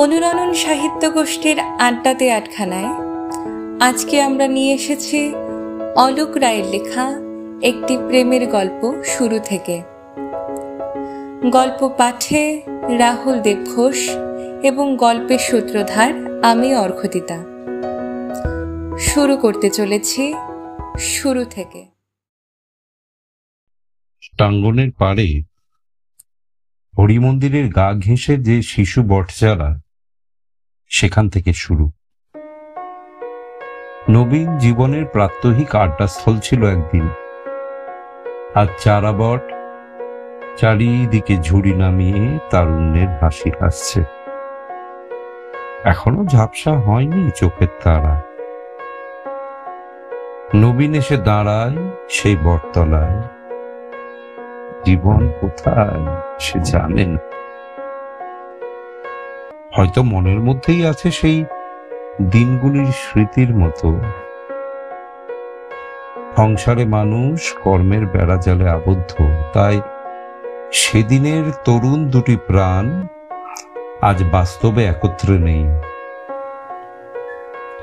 অনুরণন সাহিত্য গোষ্ঠীর আড্ডাতে আটখানায় আজকে আমরা নিয়ে এসেছি অলোক রায়ের লেখা একটি প্রেমের গল্প শুরু থেকে। গল্প পাঠে রাহুল দেব ঘোষ এবং গল্পের সূত্রধার আমি অর্ঘদিতা শুরু করতে চলেছি শুরু থেকে। টাঙ্গনের পাড়ে হরিমন্দিরের গা ঘেঁষে যে শিশু বটচারা সেখান থেকে শুরু। নবীন জীবনের প্রাত্যহিক আড্ডাস্থল ছিল একদিন। আর চারাবট চারিদিকে ঝুড়ি নামিয়ে তারুণ্যের হাসি হাসছে। এখনও ঝাপসা হয়নি চোখের তারা। নবীন এসে দাঁড়ায় সেই বটতলায়। জীবন কোথায় সে জানে না। হয়তো মনের মধ্যেই আছে সেই দিনগুলির স্মৃতির মতো। সংসারে মানুষ কর্মের বেড়া জালে আবদ্ধ, তাই সেদিনের তরুণ দুটি প্রাণ আজ বাস্তবে একত্রে নেই।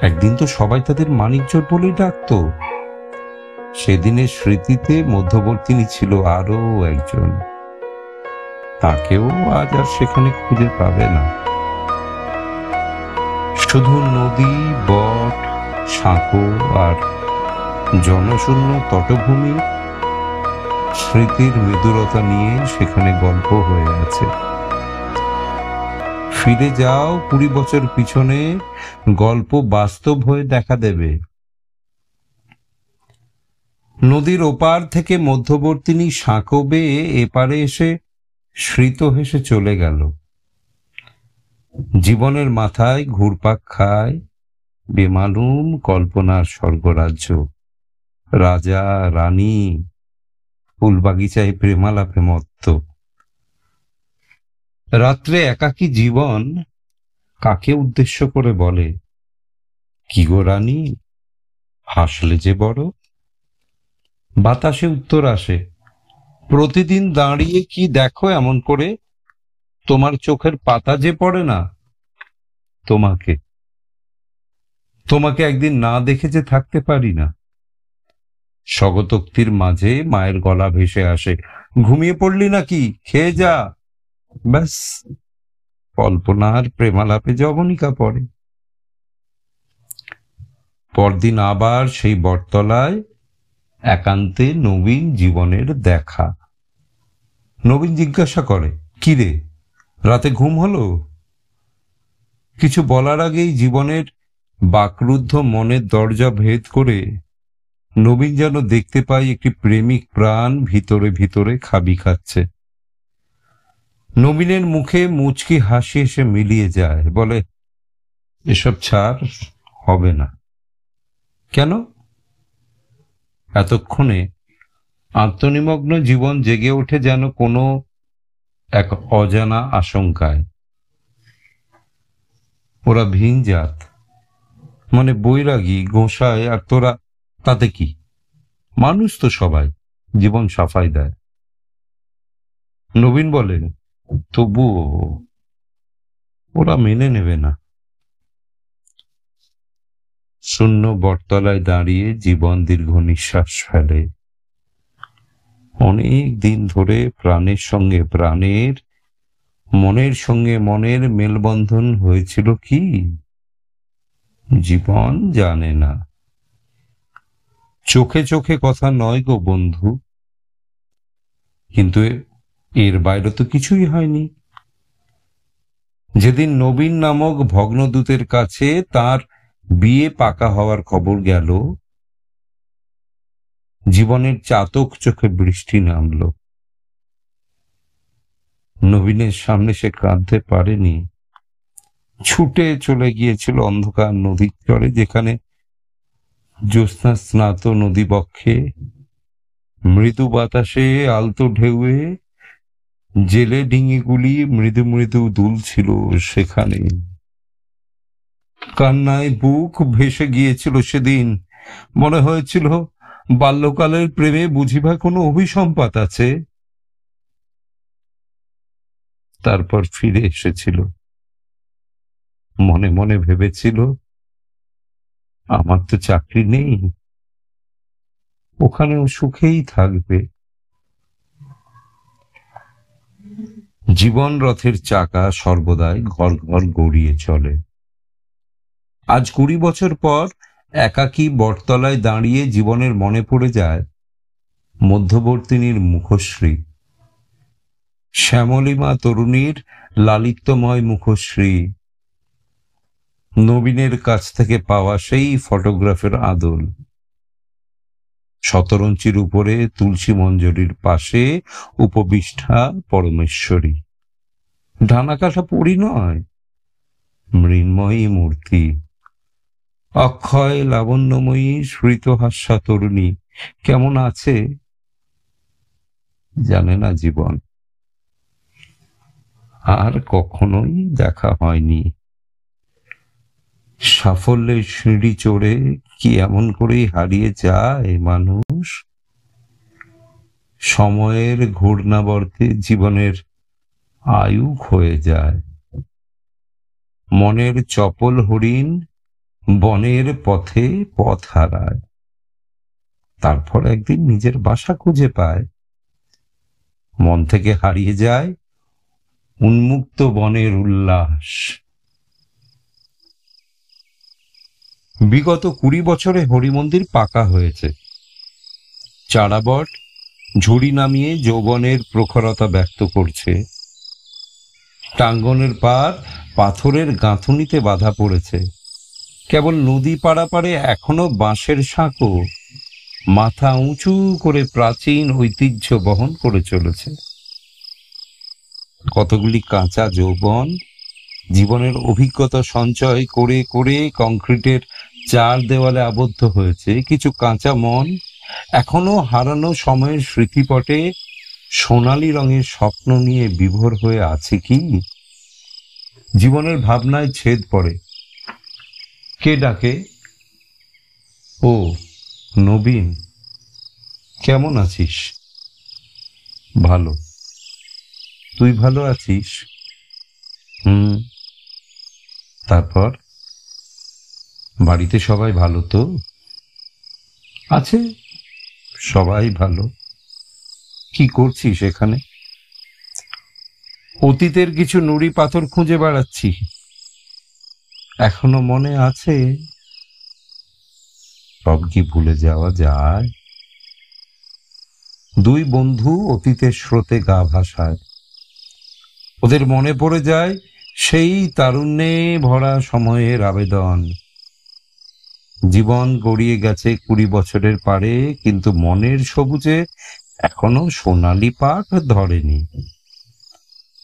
একদিন তো সবাই তাদের মানিকজোর বলেই ডাকতো। সেদিনের স্মৃতিতে মধ্যবর্তিনী ছিল আরও একজন। তাকেও আজ আর সেখানে খুঁজে পাবে না। শুধু নদী, বট সাঁকো আর জনশূন্য তটভূমি স্মৃতির মৃদুরতা নিয়ে সেখানে গল্প হয়ে আছে। ফিরে যাও কুড়ি বছর পিছনে, গল্প বাস্তব হয়ে দেখা দেবে। নদীর ওপার থেকে মধ্যবর্তিনী সাঁকো বেয়ে এপারে এসে স্মৃত হেসে চলে গেল। জীবনের মাথায় ঘুরপাক খায় বেমালুম কল্পনার স্বর্গরাজ্য। রাজা, রানী, ফুলবাগিচায় প্রেমালাপে মত্ত। রাত্রে একাকী জীবন কাকে উদ্দেশ্য করে বলে? কি গো রানী, হাসলে যে বড়? বাতাসে উত্তর আসে, প্রতিদিন দাঁড়িয়ে কি দেখো এমন করে? তোমার চোখের পাতা যে পড়ে না? তোমাকে। তোমাকে একদিন না দেখে যে থাকতে পারি না। স্বগতোক্তির মাঝে মায়ের গলা ভেসে আসে। ঘুমিয়ে পড়লি নাকি? খেয়ে যা। ব্যাস। কল্পনার প্রেমালাপে জবনিকা পড়ে। পরদিন আবার সেই বটতলায় একান্তে নবীন জীবনের দেখা। নবীন জিজ্ঞাসা করে কিরে রাতে ঘুম হলো? কিছু বলার আগেই জীবনের বাকরুদ্ধ মনের দরজা ভেদ করে নবীন যেন দেখতে পাই একটি প্রেমিক প্রাণ ভিতরে ভিতরে খাবি খাচ্ছে। নবীনের মুখে মুচকি হাসি এসে মিলিয়ে যায়, বলে, এসব ছাড় হবে না। কেন? এতক্ষণে আত্মনিমগ্ন জীবন জেগে ওঠে যেন কোনো এক অজানা আশঙ্কায়। ওরা ভিনজাত মানে বৈরাগী গোসায় আর তোরা, তাতে কি? মানুষ তো সবাই জীবন সাফাই দেয়। নবীন বলেন, তবুও ওরা মেনে নেবে না। শূন্য বটতলায় দাঁড়িয়ে জীবন দীর্ঘ নিঃশ্বাস ফেলে। অনেক দিন ধরে প্রাণের সঙ্গে প্রাণের মনের সঙ্গে মনের মেলবন্ধন হয়েছিল কি? জীবন জানে না। চোখে চোখে কথা নয় গো বন্ধু। কিন্তু এর বাইরে তো কিছুই হয়নি। যেদিন নবীন নামক ভগ্নদূতের কাছে তার বিয়ে পাকা হওয়ার খবর গেল, জীবনের চাতক চোখে বৃষ্টি নামল। নবীনের সামনে সে কাঁদতে পারেনি। ছুটে চলে গিয়েছিল অন্ধকার নদীর চরে, যেখানে জ্যোৎস্না স্নাত নদী বক্ষে। মৃদু বাতাসে আলতো ঢেউয়ে জেলে ডিঙিগুলি মৃদু মৃদু দুলছিল সেখানে। কান্নায় বুক ভেসে গিয়েছিল সেদিন। মনে হয়েছিল, বাল্যকালের প্রেমে বুঝিবা কোনো অভিসম্পাত আছে। তারপর ফিরে এসেছিল। মনে মনে ভেবেছিল, আমার তো চাকরি নেই, ওখানেও সুখেই থাকবে। জীবন রথের চাকা সর্বদাই ঘর ঘর গড়িয়ে চলে। আজ কুড়ি বছর পর একাকী বটতলায় দাঁড়িয়ে জীবনের মনে পড়ে যায় মধ্যবর্তিনীর মুখশ্রী। শ্যামলিমা তরুণীর লালিত্যময় মুখশ্রী। নবীনের কাছ থেকে পাওয়া সেই ফটোগ্রাফের আদল। শতরঞ্চির উপরে তুলসী মঞ্জরির পাশে উপবিষ্ঠা পরমেশ্বরী। ডানাকাঠা পড়ি নয়, মৃন্ময়ী মূর্তি। অক্ষয় লাবণ্যময়ী স্মৃতহাস্যা তরুণী, কেমন আছে? জানে না জীবন। আর কখনোই দেখা হয়নি। সাফল্যের সিঁড়ি চড়ে কি এমন করেই হারিয়ে যায় মানুষ? সময়ের ঘূর্ণাবর্তে জীবনের আয়ু হয়ে যায়। মনের চপল হরিণ বনের পথে পথ হারায়। তারপর একদিন নিজের বাসা খুঁজে পায়। মন থেকে হারিয়ে যায় উন্মুক্ত বনের উল্লাস। বিগত কুড়ি বছরে হরিমন্দির পাকা হয়েছে। চারাবট, ঝুড়ি নামিয়ে যৌবনের প্রখরতা ব্যক্ত করছে। টাঙ্গনের পার পাথরের গাঁথুনিতে বাধা পড়েছে। কেবল নদী পাড়াপাড়ে এখনও বাঁশের সাঁকো। মাথা উঁচু করে প্রাচীন ঐতিহ্য বহন করে চলেছে। কতগুলি কাঁচা যৌবন, জীবনের অভিজ্ঞতা সঞ্চয় করে করে কংক্রিটের চার দেওয়ালে আবদ্ধ হয়েছে, কিছু কাঁচা মন এখনও হারানো সময়ের স্মৃতিপটে সোনালী রঙের স্বপ্ন নিয়ে বিভোর হয়ে আছে কি? জীবনের ভাবনায় ছেদ পড়ে। কে ডাকে? ও, নবীন, কেমন আছিস? ভালো। তুই ভালো আছিস? হুম। তারপর? বাড়িতে সবাই ভালো তো? আছে। সবাই ভালো। কি করছিস এখানে? অতীতের কিছু নুড়ি পাথর খুঁজে বেড়াচ্ছি। এখনও মনে আছে? সব কি ভুলে যাওয়া যায়? দুই বন্ধু অতীতের স্রোতে গা ভাসায়। ওদের মনে পড়ে যায় সেই তারুণ্যে ভরা সময়ের আবেদন। জীবন গড়িয়ে গেছে কুড়ি বছরের পারে, কিন্তু মনের সবুজে এখনও সোনালি পাক ধরেনি।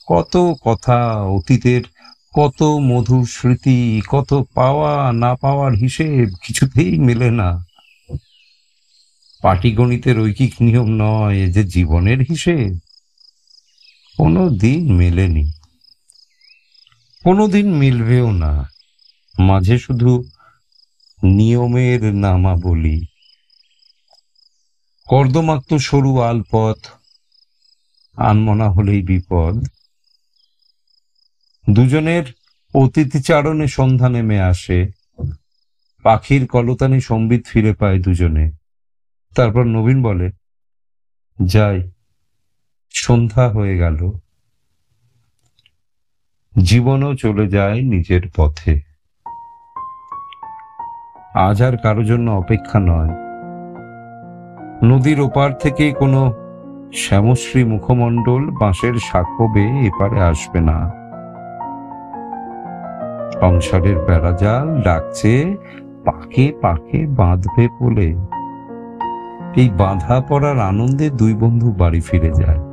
কত কথা অতীতের, কত মধুর স্মৃতি, কত পাওয়া না পাওয়ার হিসেব কিছুতেই মেলে না। পাটিগণিতের ঐকিক নিয়ম নয় যে জীবনের হিসেব। কোনো দিন মেলেনি। কোনোদিন মিলবেও না। মাঝে শুধু নিয়মের নামা বলি কর্দমাক্ত সরু আলপথ, আনমনা হলেই বিপদ। দুজনের অতিথিচারণে সন্ধ্যা নেমে আসে। পাখির কলতানি সম্বিত ফিরে পায় দুজনে। তারপর নবীন বলে, যাই সন্ধ্যা হয়ে গেল। জীবনও চলে যায় নিজের পথে। আজ আর কারও জন্য অপেক্ষা নয়। নদীর ওপার থেকে কোনো শ্যামশ্রী মুখমণ্ডল বাঁশের সাক্ষ্য বেয়ে এপারে আসবে না। সংসারের বেড়াজাল ডাকছে, পাকে পাকে বাঁধবে বলে এই বাঁধা পড়ার আনন্দে দুই বন্ধু বাড়ি ফিরে যায়।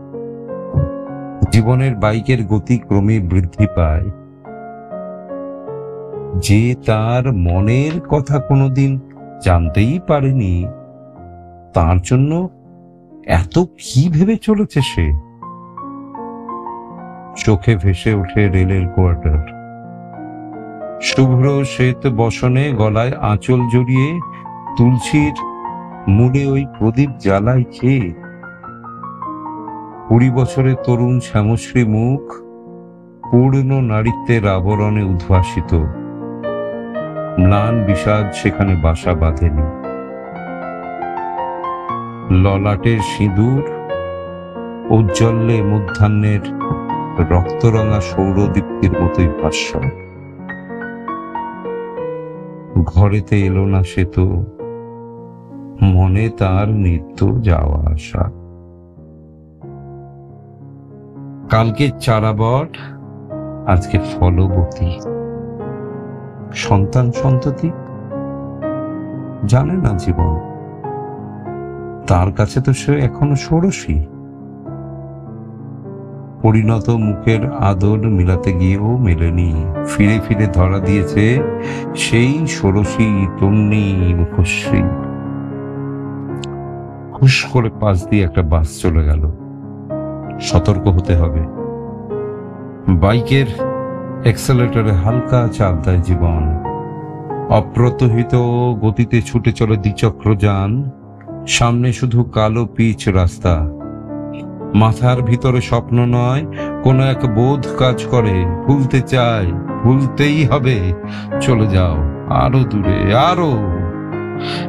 জীবনের বাইকের গতি ক্রমে বৃদ্ধি পায়। যে তার মনের কথা কোনোদিন জানতেই পারেনি, তার জন্য এত কি ভেবে চলেছে সে? চোখে ভেসে ওঠে রেলের কোয়ার্টার। শুভ্র শ্বেত বসনে গলায় আঁচল জড়িয়ে তুলসীর মুড়ে ওই প্রদীপ জ্বালায় খেয়ে কুড়ি বছরের তরুণ শ্যামশ্রী মুখ পূর্ণ নারীত্বের আবরণে উদ্ভাসিত। ম্লান বিষাদ সেখানে বাসা বাঁধেনি। ললাটের সিঁদুর, ঔজ্জ্বল্যে মধ্যাহ্নের রক্তরঙা সৌরদীপ্তির মতোই ভাষ্য ঘরেতে এলো না সে তো, মনে তার নিত্য যাওয়া আসা। কালকে চারাবট আজকে ফলবতী। সন্তান সন্ততি জানে না জীবন। তার কাছে তো সে এখনও ষোড়শী। পরিণত মুখের আদর মিলাতে গিয়েও মেলেনি। ফিরে ফিরে ধরা দিয়েছে সেই ষোড়শী তন্নি মুখশ্রী। হুশ করে পাশ দিয়ে একটা বাস চলে গেল। সতর্ক হতে হবে। বাইকের এক্সেলেটরে হালকা চাপ দেয় জীবন। অপ্রতহিত গতিতে ছুটে চলে দ্বিচক্র যান। সামনে শুধু কালো পিচ রাস্তা। মাথার ভিতরে স্বপ্ন নয়, কোনো এক বোধ কাজ করে। ভুলতে চায়, ভুলতেই হবে। চলে যাও, আরও দূরে, আরও।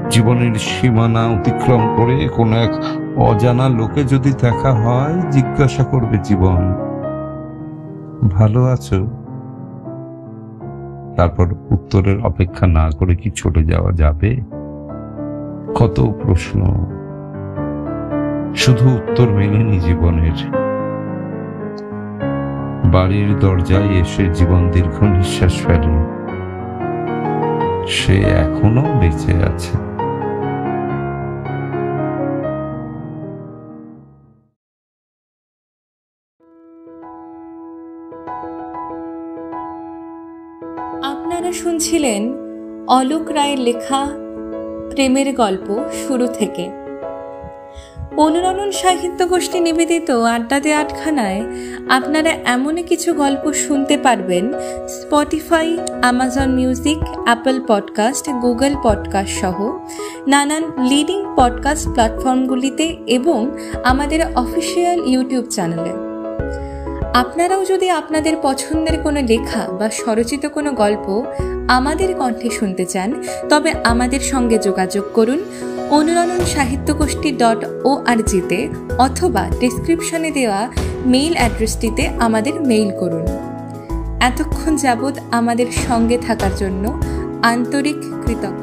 জীবনের সীমানা অতিক্রম করে কোনো এক অজানা লোকে যদি দেখা হয়, জিজ্ঞাসা করবে জীবন। ভালো আছো? তারপর উত্তরের অপেক্ষা না করে কি চলে যাওয়া যাবে? কত প্রশ্ন। শুধু উত্তর মেলেনি জীবনের। বাড়ির দরজায় এসে জীবন দীর্ঘ নিঃশ্বাস ফেলে। সে এখনও বেঁচে আছে। শুনছিলেন অলোক রায়ের লেখা প্রেমের গল্প শুরু থেকে। অনুরণন সাহিত্য গোষ্ঠী নিবেদিত আড্ডাতে আটখানায় আপনারা এমনই কিছু গল্প শুনতে পারবেন Spotify, Amazon music, Apple podcast, Google podcast সহ নানান লিডিং পডকাস্ট প্ল্যাটফর্মগুলিতে এবং আমাদের অফিসিয়াল ইউটিউব চ্যানেলে। আপনারাও যদি আপনাদের পছন্দের কোনো লেখা বা স্বরচিত কোনো গল্প আমাদের কণ্ঠে শুনতে চান, তবে আমাদের সঙ্গে যোগাযোগ করুন অনুরণন সাহিত্যগোষ্ঠী ডট ও আর জিতে অথবা ডিসক্রিপশনে দেওয়া মেইল অ্যাড্রেসটিতে আমাদের মেইল করুন। এতক্ষণ যাবৎ আমাদের সঙ্গে থাকার জন্য আন্তরিক কৃতজ্ঞ।